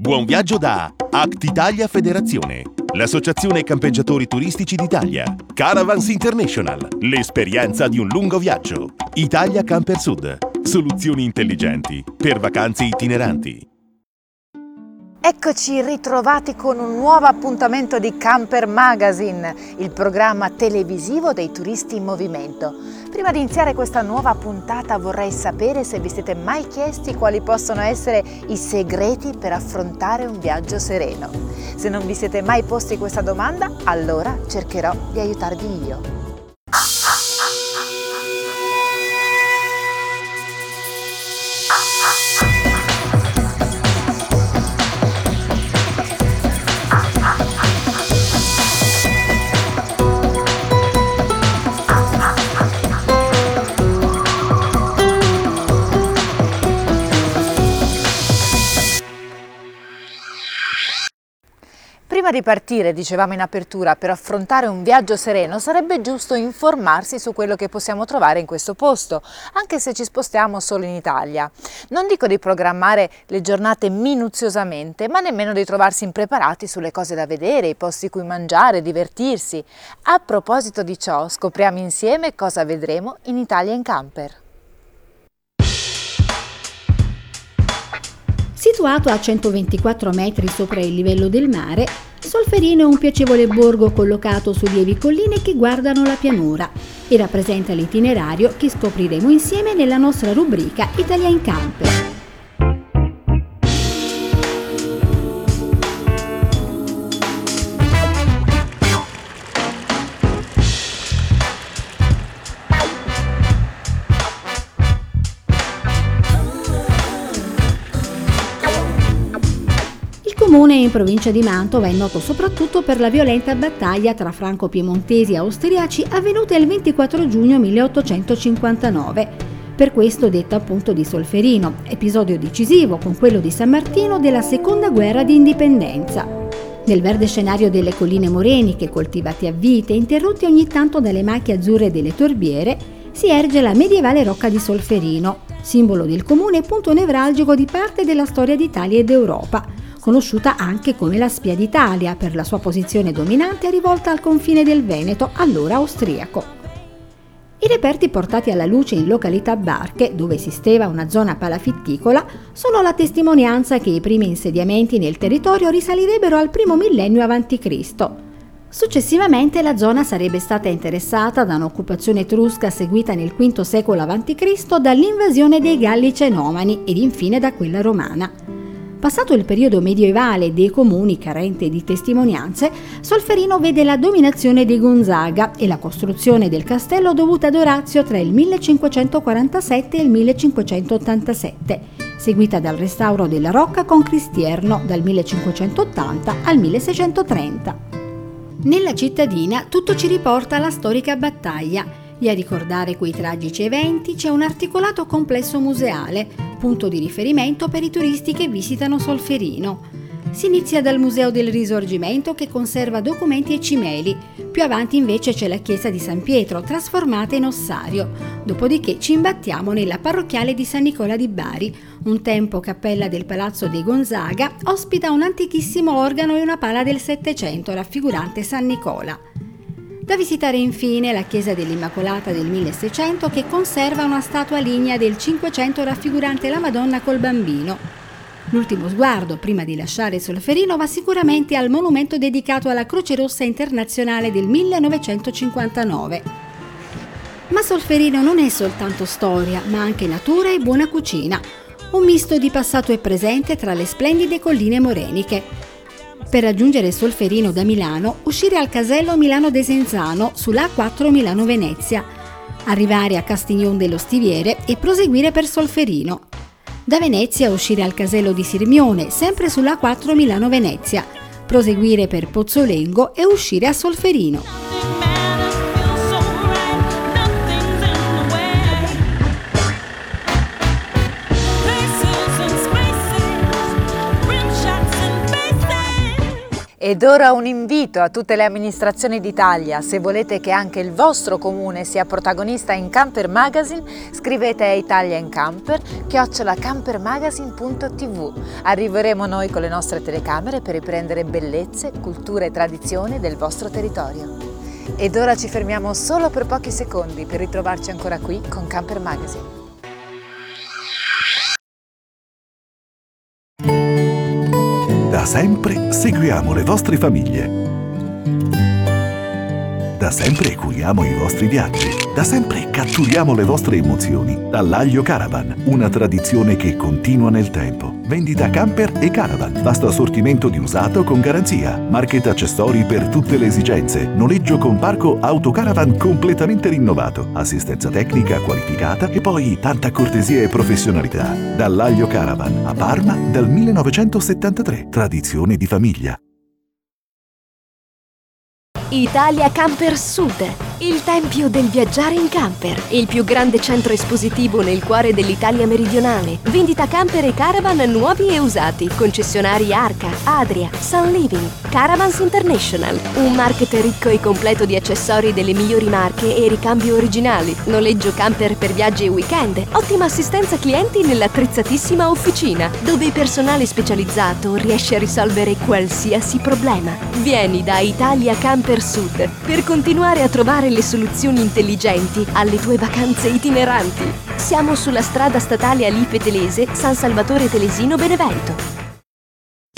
Buon viaggio da Act Italia Federazione, l'associazione campeggiatori turistici d'Italia. Caravans International, l'esperienza di un lungo viaggio. Italia Camper Sud, soluzioni intelligenti per vacanze itineranti. Eccoci ritrovati con un nuovo appuntamento di Camper Magazine, il programma televisivo dei turisti in movimento. Prima di iniziare questa nuova puntata vorrei sapere se vi siete mai chiesti quali possono essere i segreti per affrontare un viaggio sereno. Se non vi siete mai posti questa domanda, allora cercherò di aiutarvi io. Prima di partire, dicevamo in apertura, per affrontare un viaggio sereno sarebbe giusto informarsi su quello che possiamo trovare in questo posto, anche se ci spostiamo solo in Italia. Non dico di programmare le giornate minuziosamente, ma nemmeno di trovarsi impreparati sulle cose da vedere, i posti cui mangiare, divertirsi. A proposito di ciò, scopriamo insieme cosa vedremo in Italia in camper. Situato a 124 metri sopra il livello del mare, Solferino è un piacevole borgo collocato su lievi colline che guardano la pianura e rappresenta l'itinerario che scopriremo insieme nella nostra rubrica Italia in Camper. In provincia di Mantova è noto soprattutto per la violenta battaglia tra franco-piemontesi e austriaci avvenuta il 24 giugno 1859. Per questo detta appunto di Solferino, episodio decisivo con quello di San Martino della seconda guerra di indipendenza. Nel verde scenario delle colline moreniche, coltivate a vite, interrotti ogni tanto dalle macchie azzurre delle torbiere, si erge la medievale rocca di Solferino, simbolo del comune e punto nevralgico di parte della storia d'Italia ed Europa, conosciuta anche come la Spia d'Italia per la sua posizione dominante rivolta al confine del Veneto, allora austriaco. I reperti portati alla luce in località Barche, dove esisteva una zona palafitticola, sono la testimonianza che i primi insediamenti nel territorio risalirebbero al primo millennio a.C. Successivamente la zona sarebbe stata interessata da un'occupazione etrusca seguita nel V secolo a.C. dall'invasione dei Galli Cenomani ed infine da quella romana. Passato il periodo medievale dei comuni carente di testimonianze, Solferino vede la dominazione dei Gonzaga e la costruzione del castello dovuta ad Orazio tra il 1547 e il 1587, seguita dal restauro della rocca con Cristierno dal 1580 al 1630. Nella cittadina tutto ci riporta alla storica battaglia e a ricordare quei tragici eventi c'è un articolato complesso museale, punto di riferimento per i turisti che visitano Solferino. Si inizia dal Museo del Risorgimento che conserva documenti e cimeli, più avanti invece c'è la chiesa di San Pietro, trasformata in ossario, dopodiché ci imbattiamo nella parrocchiale di San Nicola di Bari, un tempo cappella del Palazzo dei Gonzaga, ospita un antichissimo organo e una pala del Settecento raffigurante San Nicola. Da visitare infine la chiesa dell'Immacolata del 1600 che conserva una statua lignea del 500 raffigurante la Madonna col bambino. L'ultimo sguardo prima di lasciare Solferino va sicuramente al monumento dedicato alla Croce Rossa Internazionale del 1959. Ma Solferino non è soltanto storia, ma anche natura e buona cucina, un misto di passato e presente tra le splendide colline moreniche. Per raggiungere Solferino da Milano, uscire al casello Milano Desenzano sulla A4 Milano-Venezia, arrivare a Castignon dello Stiviere e proseguire per Solferino. Da Venezia uscire al casello di Sirmione, sempre sulla A4 Milano-Venezia, proseguire per Pozzolengo e uscire a Solferino. Ed ora un invito a tutte le amministrazioni d'Italia, se volete che anche il vostro comune sia protagonista in Camper Magazine, scrivete a Italia in Camper, chiocciolacampermagazine.tv. Arriveremo noi con le nostre telecamere per riprendere bellezze, culture e tradizioni del vostro territorio. Ed ora ci fermiamo solo per pochi secondi per ritrovarci ancora qui con Camper Magazine. Sempre seguiamo le vostre famiglie. Da sempre curiamo i vostri viaggi. Da sempre catturiamo le vostre emozioni. Dall'Aglio Caravan, una tradizione che continua nel tempo. Vendita camper e caravan. Vasto assortimento di usato con garanzia. Market accessori per tutte le esigenze. Noleggio con parco autocaravan completamente rinnovato. Assistenza tecnica qualificata e poi tanta cortesia e professionalità. Dall'Aglio Caravan a Parma dal 1973. Tradizione di famiglia. Italia Camper Sud, il tempio del viaggiare in camper, il più grande centro espositivo nel cuore dell'Italia meridionale. Vendita camper e caravan nuovi e usati, concessionari Arca, Adria, Sun Living, Caravans International, un market ricco e completo di accessori delle migliori marche e ricambi originali, noleggio camper per viaggi e weekend, ottima assistenza clienti nell'attrezzatissima officina, dove il personale specializzato riesce a risolvere qualsiasi problema. Vieni da Italia Camper Sud per continuare a trovare le soluzioni intelligenti alle tue vacanze itineranti. Siamo sulla strada statale Alipe Telese, San Salvatore Telesino, Benevento.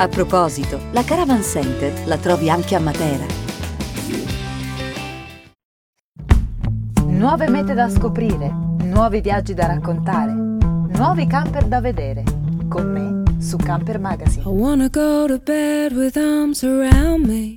A proposito, la Caravan Center la trovi anche a Matera. Nuove mete da scoprire, nuovi viaggi da raccontare, nuovi camper da vedere. Con me su Camper Magazine. I wanna go to bed with arms around me.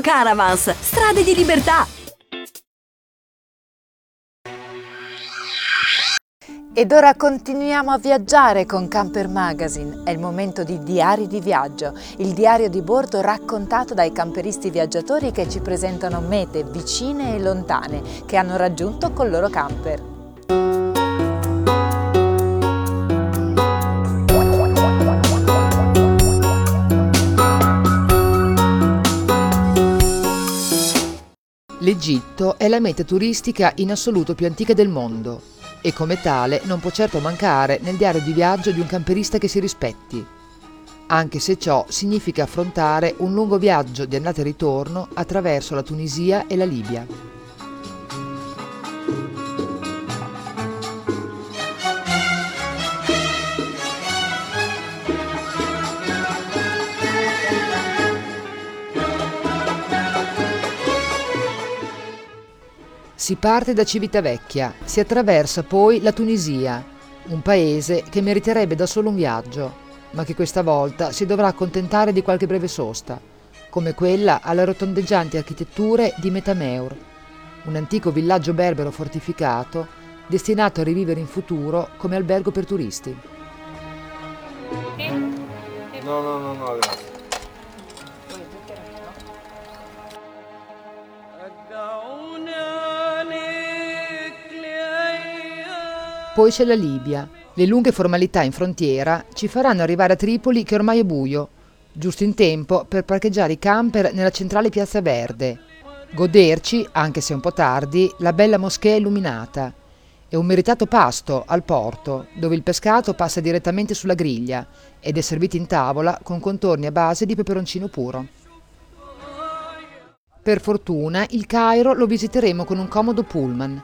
Caravans, strade di libertà. Ed ora continuiamo a viaggiare con Camper Magazine. È il momento di Diari di viaggio, il diario di bordo raccontato dai camperisti viaggiatori che ci presentano mete vicine e lontane che hanno raggiunto col loro camper. L'Egitto è la meta turistica in assoluto più antica del mondo e come tale non può certo mancare nel diario di viaggio di un camperista che si rispetti, anche se ciò significa affrontare un lungo viaggio di andata e ritorno attraverso la Tunisia e la Libia. Si parte da Civitavecchia, si attraversa poi la Tunisia, un paese che meriterebbe da solo un viaggio, ma che questa volta si dovrà accontentare di qualche breve sosta, come quella alle rotondeggianti architetture di Metameur, un antico villaggio berbero fortificato destinato a rivivere in futuro come albergo per turisti. No, no, no, no, grazie. Poi c'è la Libia. Le lunghe formalità in frontiera ci faranno arrivare a Tripoli che ormai è buio, giusto in tempo per parcheggiare i camper nella centrale Piazza Verde, goderci, anche se un po' tardi, la bella moschea illuminata e un meritato pasto al porto, dove il pescato passa direttamente sulla griglia ed è servito in tavola con contorni a base di peperoncino puro. Per fortuna il Cairo lo visiteremo con un comodo pullman.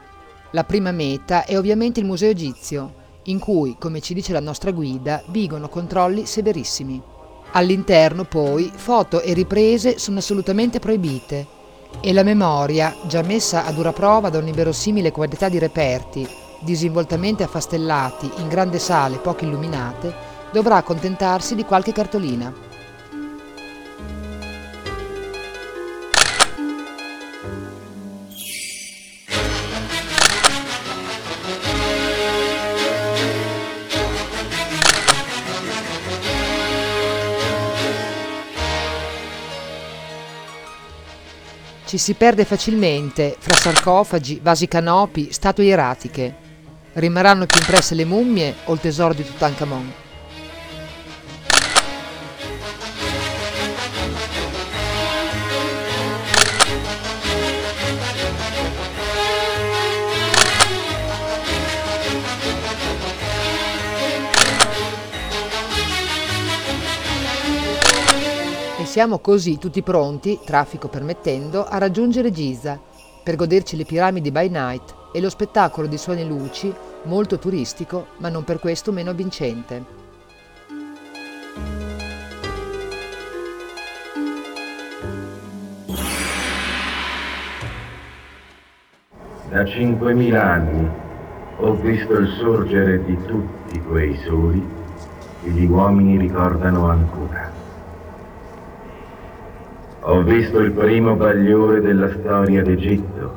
La prima meta è ovviamente il Museo Egizio, in cui, come ci dice la nostra guida, vigono controlli severissimi. All'interno, poi, foto e riprese sono assolutamente proibite e la memoria, già messa a dura prova da un'inverosimile quantità di reperti, disinvoltamente affastellati in grandi sale poco illuminate, dovrà accontentarsi di qualche cartolina. Ci si perde facilmente fra sarcofagi, vasi canopi, statue ieratiche. Rimarranno più impresse le mummie o il tesoro di Tutankhamon. Siamo così tutti pronti, traffico permettendo, a raggiungere Giza per goderci le piramidi by night e lo spettacolo di suoni e luci, molto turistico, ma non per questo meno avvincente. Da 5.000 anni ho visto il sorgere di tutti quei soli che gli uomini ricordano ancora. Ho visto il primo bagliore della storia d'Egitto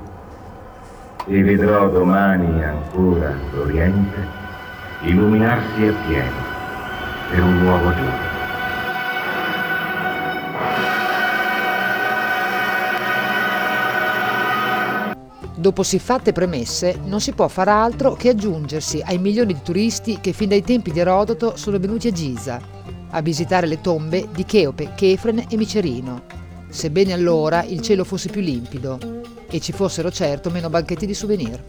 e vedrò domani ancora l'Oriente illuminarsi appieno per un nuovo giorno. Dopo siffatte premesse, non si può far altro che aggiungersi ai milioni di turisti che fin dai tempi di Erodoto sono venuti a Giza, a visitare le tombe di Cheope, Chefren e Micerino, sebbene allora il cielo fosse più limpido e ci fossero certo meno banchetti di souvenir.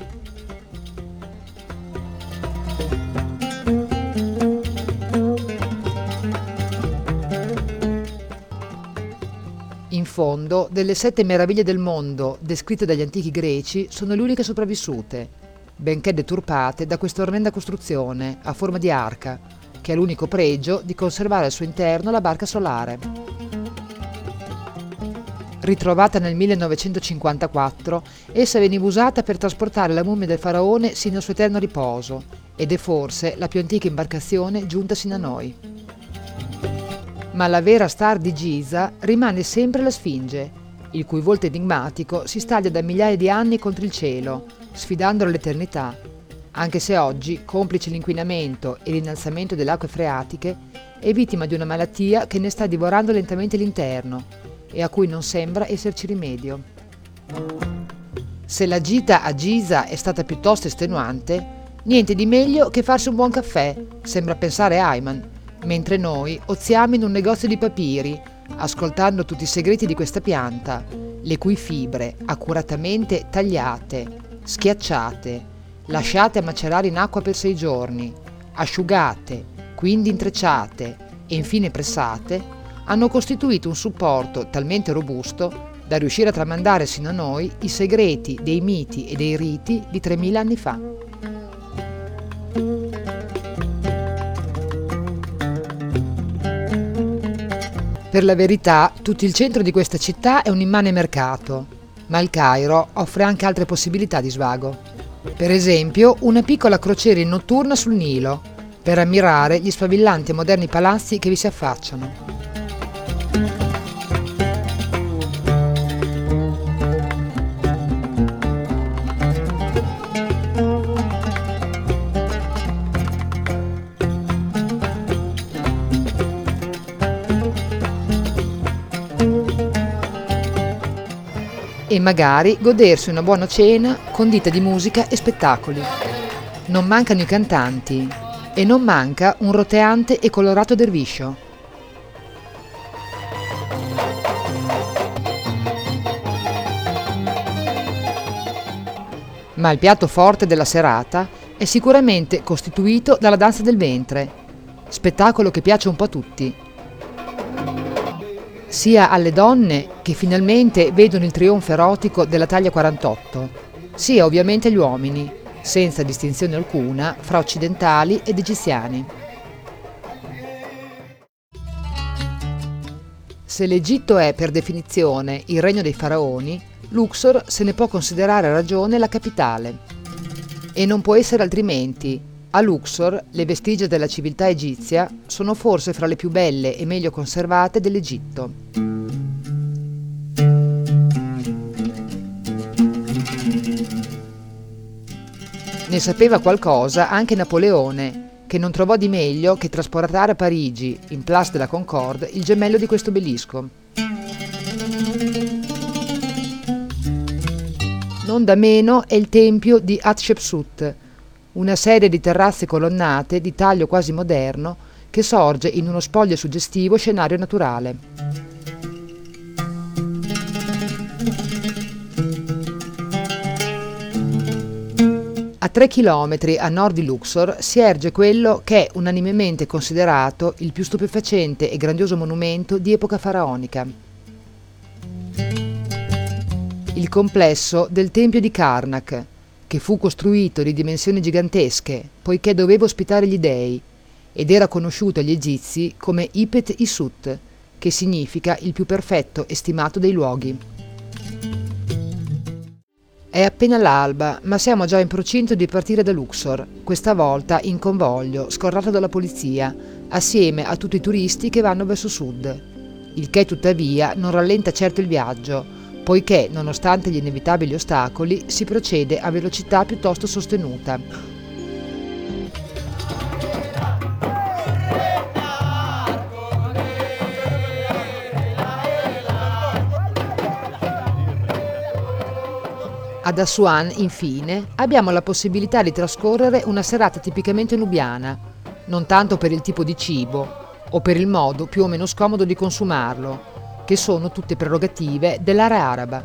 In fondo, delle sette meraviglie del mondo descritte dagli antichi greci, sono le uniche sopravvissute, benché deturpate da questa orrenda costruzione a forma di arca, che ha l'unico pregio di conservare al suo interno la barca solare. Ritrovata nel 1954, essa veniva usata per trasportare la mummia del faraone sino al suo eterno riposo. Ed è forse la più antica imbarcazione giunta sino a noi. Ma la vera star di Giza rimane sempre la Sfinge, il cui volto enigmatico si staglia da migliaia di anni contro il cielo, sfidando l'eternità, anche se oggi, complice l'inquinamento e l'innalzamento delle acque freatiche, è vittima di una malattia che ne sta divorando lentamente l'interno e a cui non sembra esserci rimedio. Se la gita a Giza è stata piuttosto estenuante, niente di meglio che farsi un buon caffè, sembra pensare Ayman, mentre noi oziamo in un negozio di papiri, ascoltando tutti i segreti di questa pianta, le cui fibre, accuratamente tagliate, schiacciate, lasciate a macerare in acqua per sei giorni, asciugate, quindi intrecciate e infine pressate, hanno costituito un supporto talmente robusto da riuscire a tramandare sino a noi i segreti dei miti e dei riti di 3000 anni fa. Per la verità, tutto il centro di questa città è un immane mercato, ma il Cairo offre anche altre possibilità di svago. Per esempio, una piccola crociera notturna sul Nilo, per ammirare gli sfavillanti e moderni palazzi che vi si affacciano. E magari godersi una buona cena condita di musica e spettacoli. Non mancano i cantanti e non manca un roteante e colorato derviscio. Ma il piatto forte della serata è sicuramente costituito dalla danza del ventre, spettacolo che piace un po' a tutti. Sia alle donne che finalmente vedono il trionfo erotico della taglia 48, sia ovviamente agli uomini, senza distinzione alcuna fra occidentali ed egiziani. Se l'Egitto è per definizione il regno dei faraoni, Luxor se ne può considerare a ragione la capitale. E non può essere altrimenti. A Luxor le vestigia della civiltà egizia sono forse fra le più belle e meglio conservate dell'Egitto. Ne sapeva qualcosa anche Napoleone, che non trovò di meglio che trasportare a Parigi, in Place de la Concorde, il gemello di questo obelisco. Non da meno è il tempio di Hatshepsut, una serie di terrazze colonnate di taglio quasi moderno che sorge in uno spoglio suggestivo scenario naturale. A tre chilometri a nord di Luxor si erge quello che è unanimemente considerato il più stupefacente e grandioso monumento di epoca faraonica. Il complesso del Tempio di Karnak, che fu costruito di dimensioni gigantesche poiché doveva ospitare gli dei ed era conosciuto agli egizi come Ipet Isut, che significa il più perfetto e stimato dei luoghi. È appena l'alba, ma siamo già in procinto di partire da Luxor, questa volta in convoglio, scorrato dalla polizia, assieme a tutti i turisti che vanno verso sud. Il che tuttavia non rallenta certo il viaggio, poiché, nonostante gli inevitabili ostacoli, si procede a velocità piuttosto sostenuta. Ad Assuan, infine, abbiamo la possibilità di trascorrere una serata tipicamente nubiana, non tanto per il tipo di cibo o per il modo più o meno scomodo di consumarlo, che sono tutte prerogative dell'area araba,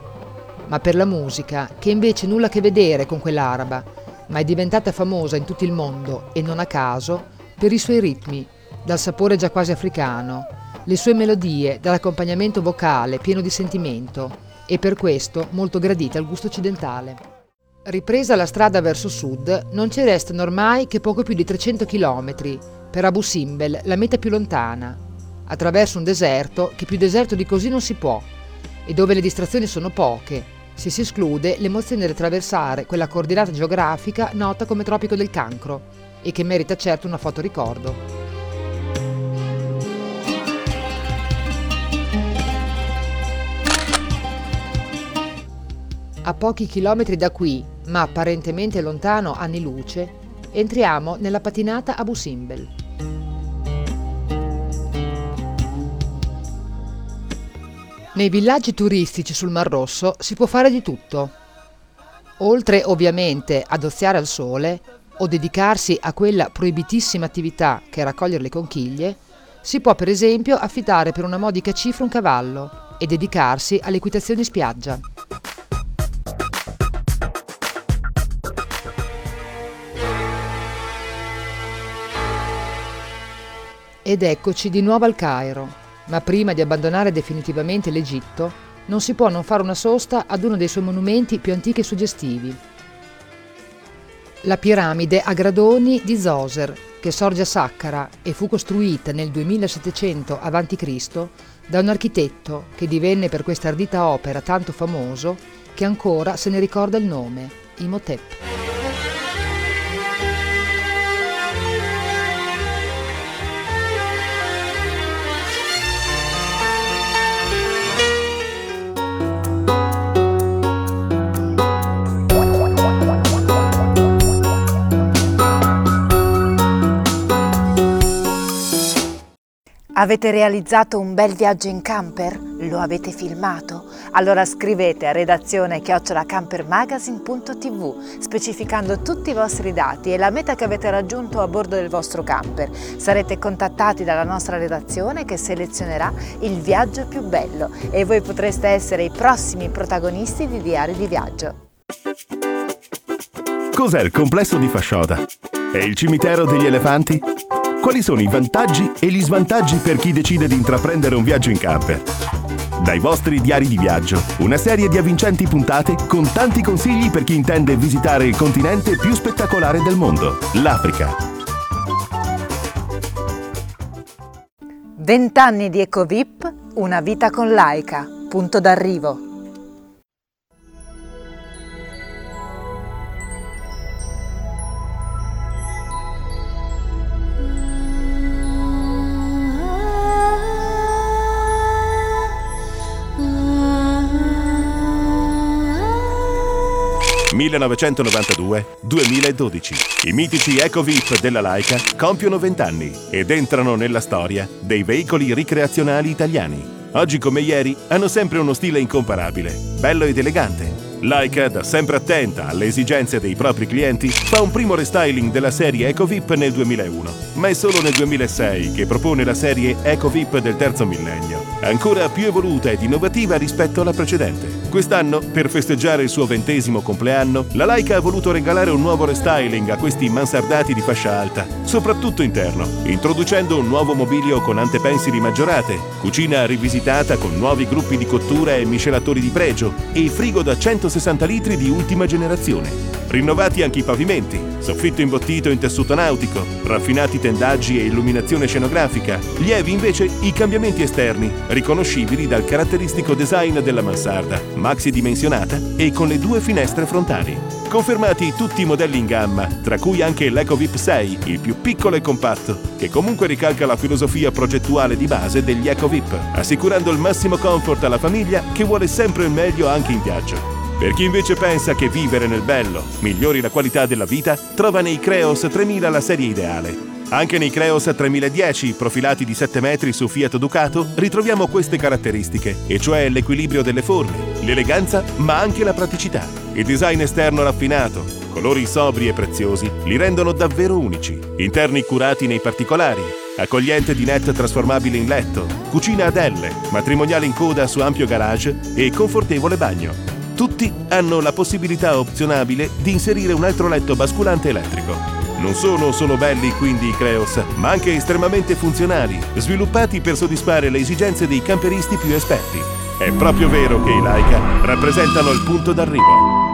ma per la musica, che invece nulla a che vedere con quella araba, ma è diventata famosa in tutto il mondo e non a caso per i suoi ritmi, dal sapore già quasi africano, le sue melodie, dall'accompagnamento vocale pieno di sentimento e per questo molto gradita al gusto occidentale. Ripresa la strada verso sud, non ci restano ormai che poco più di 300 km per Abu Simbel, la meta più lontana, attraverso un deserto che più deserto di così non si può e dove le distrazioni sono poche, se si esclude l'emozione di attraversare quella coordinata geografica nota come Tropico del Cancro e che merita certo una foto ricordo. A pochi chilometri da qui, ma apparentemente lontano anni luce, entriamo nella patinata Abu Simbel. Nei villaggi turistici sul Mar Rosso si può fare di tutto. Oltre ovviamente ad oziare al sole o dedicarsi a quella proibitissima attività che è raccogliere le conchiglie, si può per esempio affittare per una modica cifra un cavallo e dedicarsi all'equitazione spiaggia. Ed eccoci di nuovo al Cairo, ma prima di abbandonare definitivamente l'Egitto, non si può non fare una sosta ad uno dei suoi monumenti più antichi e suggestivi. La piramide a gradoni di Zoser, che sorge a Saqqara e fu costruita nel 2700 a.C. da un architetto che divenne per questa ardita opera tanto famoso che ancora se ne ricorda il nome, Imhotep. Avete realizzato un bel viaggio in camper? Lo avete filmato? Allora scrivete a redazione chiocciolacampermagazine.tv specificando tutti i vostri dati e la meta che avete raggiunto a bordo del vostro camper. Sarete contattati dalla nostra redazione che selezionerà il viaggio più bello e voi potreste essere i prossimi protagonisti di Diari di Viaggio. Cos'è il complesso di Fascioda? E il cimitero degli elefanti? Quali sono i vantaggi e gli svantaggi per chi decide di intraprendere un viaggio in camper? Dai vostri diari di viaggio, una serie di avvincenti puntate con tanti consigli per chi intende visitare il continente più spettacolare del mondo, l'Africa. Vent'anni di Ecovip, una vita con Laika, punto d'arrivo. ...1992-2012. I mitici EcoVip della Laika compiono 20 anni ed entrano nella storia dei veicoli ricreazionali italiani. Oggi come ieri hanno sempre uno stile incomparabile, bello ed elegante. Laika, da sempre attenta alle esigenze dei propri clienti, fa un primo restyling della serie EcoVip nel 2001, ma è solo nel 2006 che propone la serie EcoVip del terzo millennio, ancora più evoluta ed innovativa rispetto alla precedente. Quest'anno, per festeggiare il suo ventesimo compleanno, la Laika ha voluto regalare un nuovo restyling a questi mansardati di fascia alta, soprattutto interno, introducendo un nuovo mobilio con antepensili maggiorate, cucina rivisitata con nuovi gruppi di cottura e miscelatori di pregio e frigo da 160 litri di ultima generazione. Rinnovati anche i pavimenti, soffitto imbottito in tessuto nautico, raffinati tendaggi e illuminazione scenografica, lievi invece i cambiamenti esterni, riconoscibili dal caratteristico design della mansarda, maxi dimensionata e con le due finestre frontali. Confermati tutti i modelli in gamma, tra cui anche l'EcoVip 6, il più piccolo e compatto, che comunque ricalca la filosofia progettuale di base degli EcoVip, assicurando il massimo comfort alla famiglia che vuole sempre il meglio anche in viaggio. Per chi invece pensa che vivere nel bello migliori la qualità della vita, trova nei Creos 3000 la serie ideale. Anche nei Creos 3010, profilati di 7 metri su Fiat Ducato, ritroviamo queste caratteristiche, e cioè l'equilibrio delle forme, l'eleganza, ma anche la praticità. Il design esterno raffinato, colori sobri e preziosi, li rendono davvero unici. Interni curati nei particolari, accogliente di net trasformabile in letto, cucina ad L, matrimoniale in coda su ampio garage e confortevole bagno. Tutti hanno la possibilità opzionabile di inserire un altro letto basculante elettrico. Non sono solo belli quindi i Creos, ma anche estremamente funzionali, sviluppati per soddisfare le esigenze dei camperisti più esperti. È proprio vero che i Laika rappresentano il punto d'arrivo.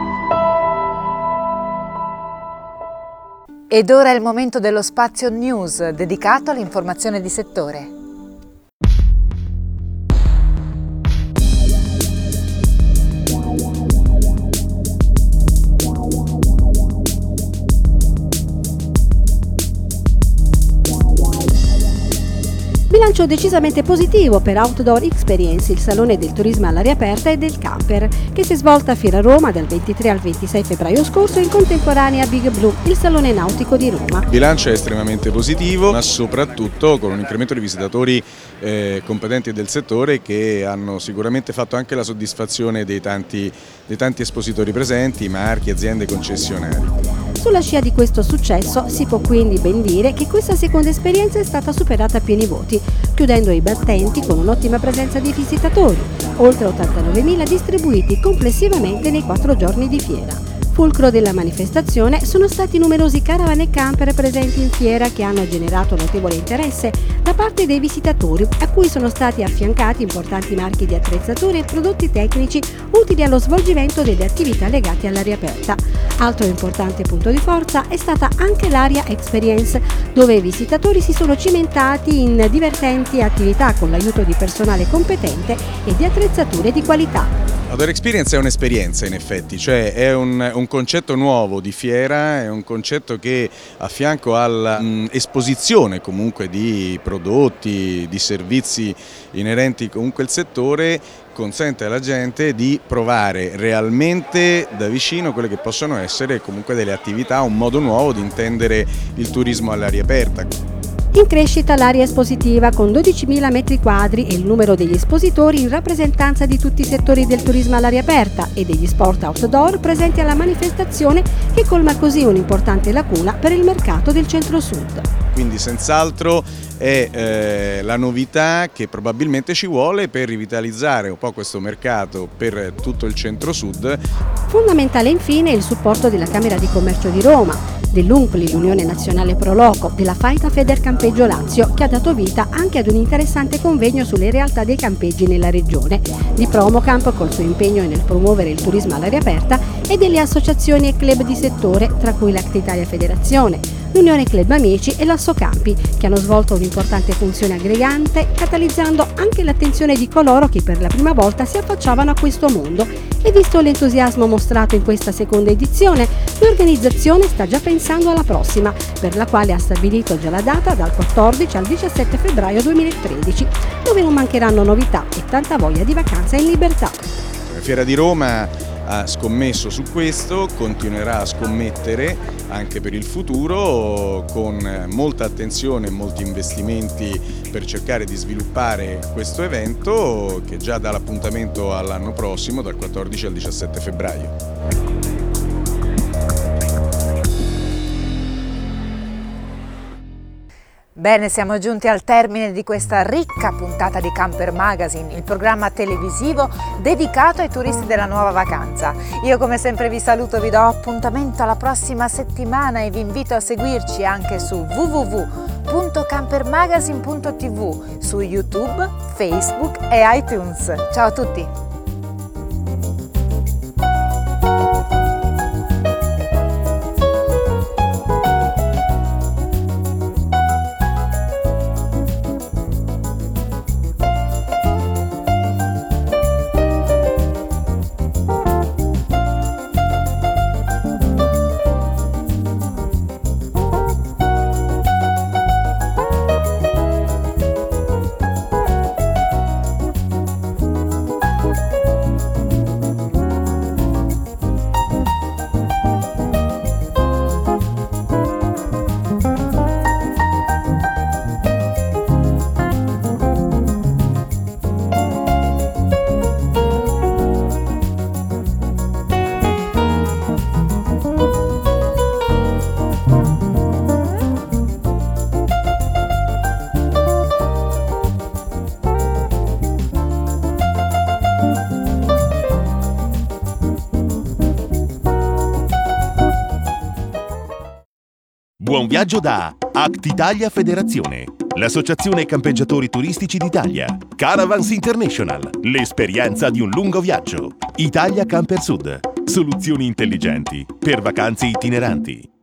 Ed ora è il momento dello spazio news dedicato all'informazione di settore. Bilancio decisamente positivo per Outdoor Experience, il salone del turismo all'aria aperta e del camper, che si è svolta a Fiera Roma dal 23 al 26 febbraio scorso in contemporanea Big Blue, il salone nautico di Roma. Il bilancio è estremamente positivo, ma soprattutto con un incremento di visitatori eh, competenti del settore che hanno sicuramente fatto anche la soddisfazione dei tanti, dei tanti espositori presenti, marchi, aziende, concessionari. Sulla scia di questo successo si può quindi ben dire che questa seconda esperienza è stata superata a pieni voti, chiudendo i battenti con un'ottima presenza di visitatori, oltre 89.000 distribuiti complessivamente nei quattro giorni di fiera. Fulcro della manifestazione sono stati numerosi caravan e camper presenti in fiera che hanno generato notevole interesse da parte dei visitatori, a cui sono stati affiancati importanti marchi di attrezzature e prodotti tecnici utili allo svolgimento delle attività legate all'aria aperta. Altro importante punto di forza è stata anche l'Aria Experience, dove i visitatori si sono cimentati in divertenti attività con l'aiuto di personale competente e di attrezzature di qualità. Outdoor Experience è un'esperienza in effetti, cioè è un, un, concetto nuovo di fiera, è un concetto che a fianco all'esposizione comunque di prodotti, di servizi inerenti comunque al settore consente alla gente di provare realmente da vicino quelle che possono essere comunque delle attività, un modo nuovo di intendere il turismo all'aria aperta. In crescita l'area espositiva con 12.000 metri quadri e il numero degli espositori in rappresentanza di tutti i settori del turismo all'aria aperta e degli sport outdoor presenti alla manifestazione che colma così un'importante lacuna per il mercato del centro-sud. Quindi senz'altro è eh, la novità che probabilmente ci vuole per rivitalizzare un po' questo mercato per tutto il centro-sud. Fondamentale infine il supporto della Camera di Commercio di Roma, dell'UNCLI, l'Unione Nazionale Pro Loco, della Faita Feder Campeggio Lazio, che ha dato vita anche ad un interessante convegno sulle realtà dei campeggi nella regione, di Promocamp col suo impegno nel promuovere il turismo all'aria aperta e delle associazioni e club di settore, tra cui l'Act Italia Federazione, l'Unione Club Amici e l'Assocampi, che hanno svolto un'importante funzione aggregante, catalizzando anche l'attenzione di coloro che per la prima volta si affacciavano a questo mondo. E visto l'entusiasmo mostrato in questa seconda edizione, l'organizzazione sta già pensando alla prossima, per la quale ha stabilito già la data dal 14 al 17 febbraio 2013, dove non mancheranno novità e tanta voglia di vacanza in libertà. Fiera di Roma ha scommesso su questo, continuerà a scommettere anche per il futuro con molta attenzione e molti investimenti per cercare di sviluppare questo evento che già dà l'appuntamento all'anno prossimo dal 14 al 17 febbraio. Bene, siamo giunti al termine di questa ricca puntata di Camper Magazine, il programma televisivo dedicato ai turisti della nuova vacanza. Io come sempre vi saluto, vi do appuntamento alla prossima settimana e vi invito a seguirci anche su www.campermagazine.tv, su YouTube, Facebook e iTunes. Ciao a tutti! Viaggio da Act Italia Federazione, l'associazione campeggiatori turistici d'Italia, Caravans International, l'esperienza di un lungo viaggio, Italia Camper Sud, soluzioni intelligenti per vacanze itineranti.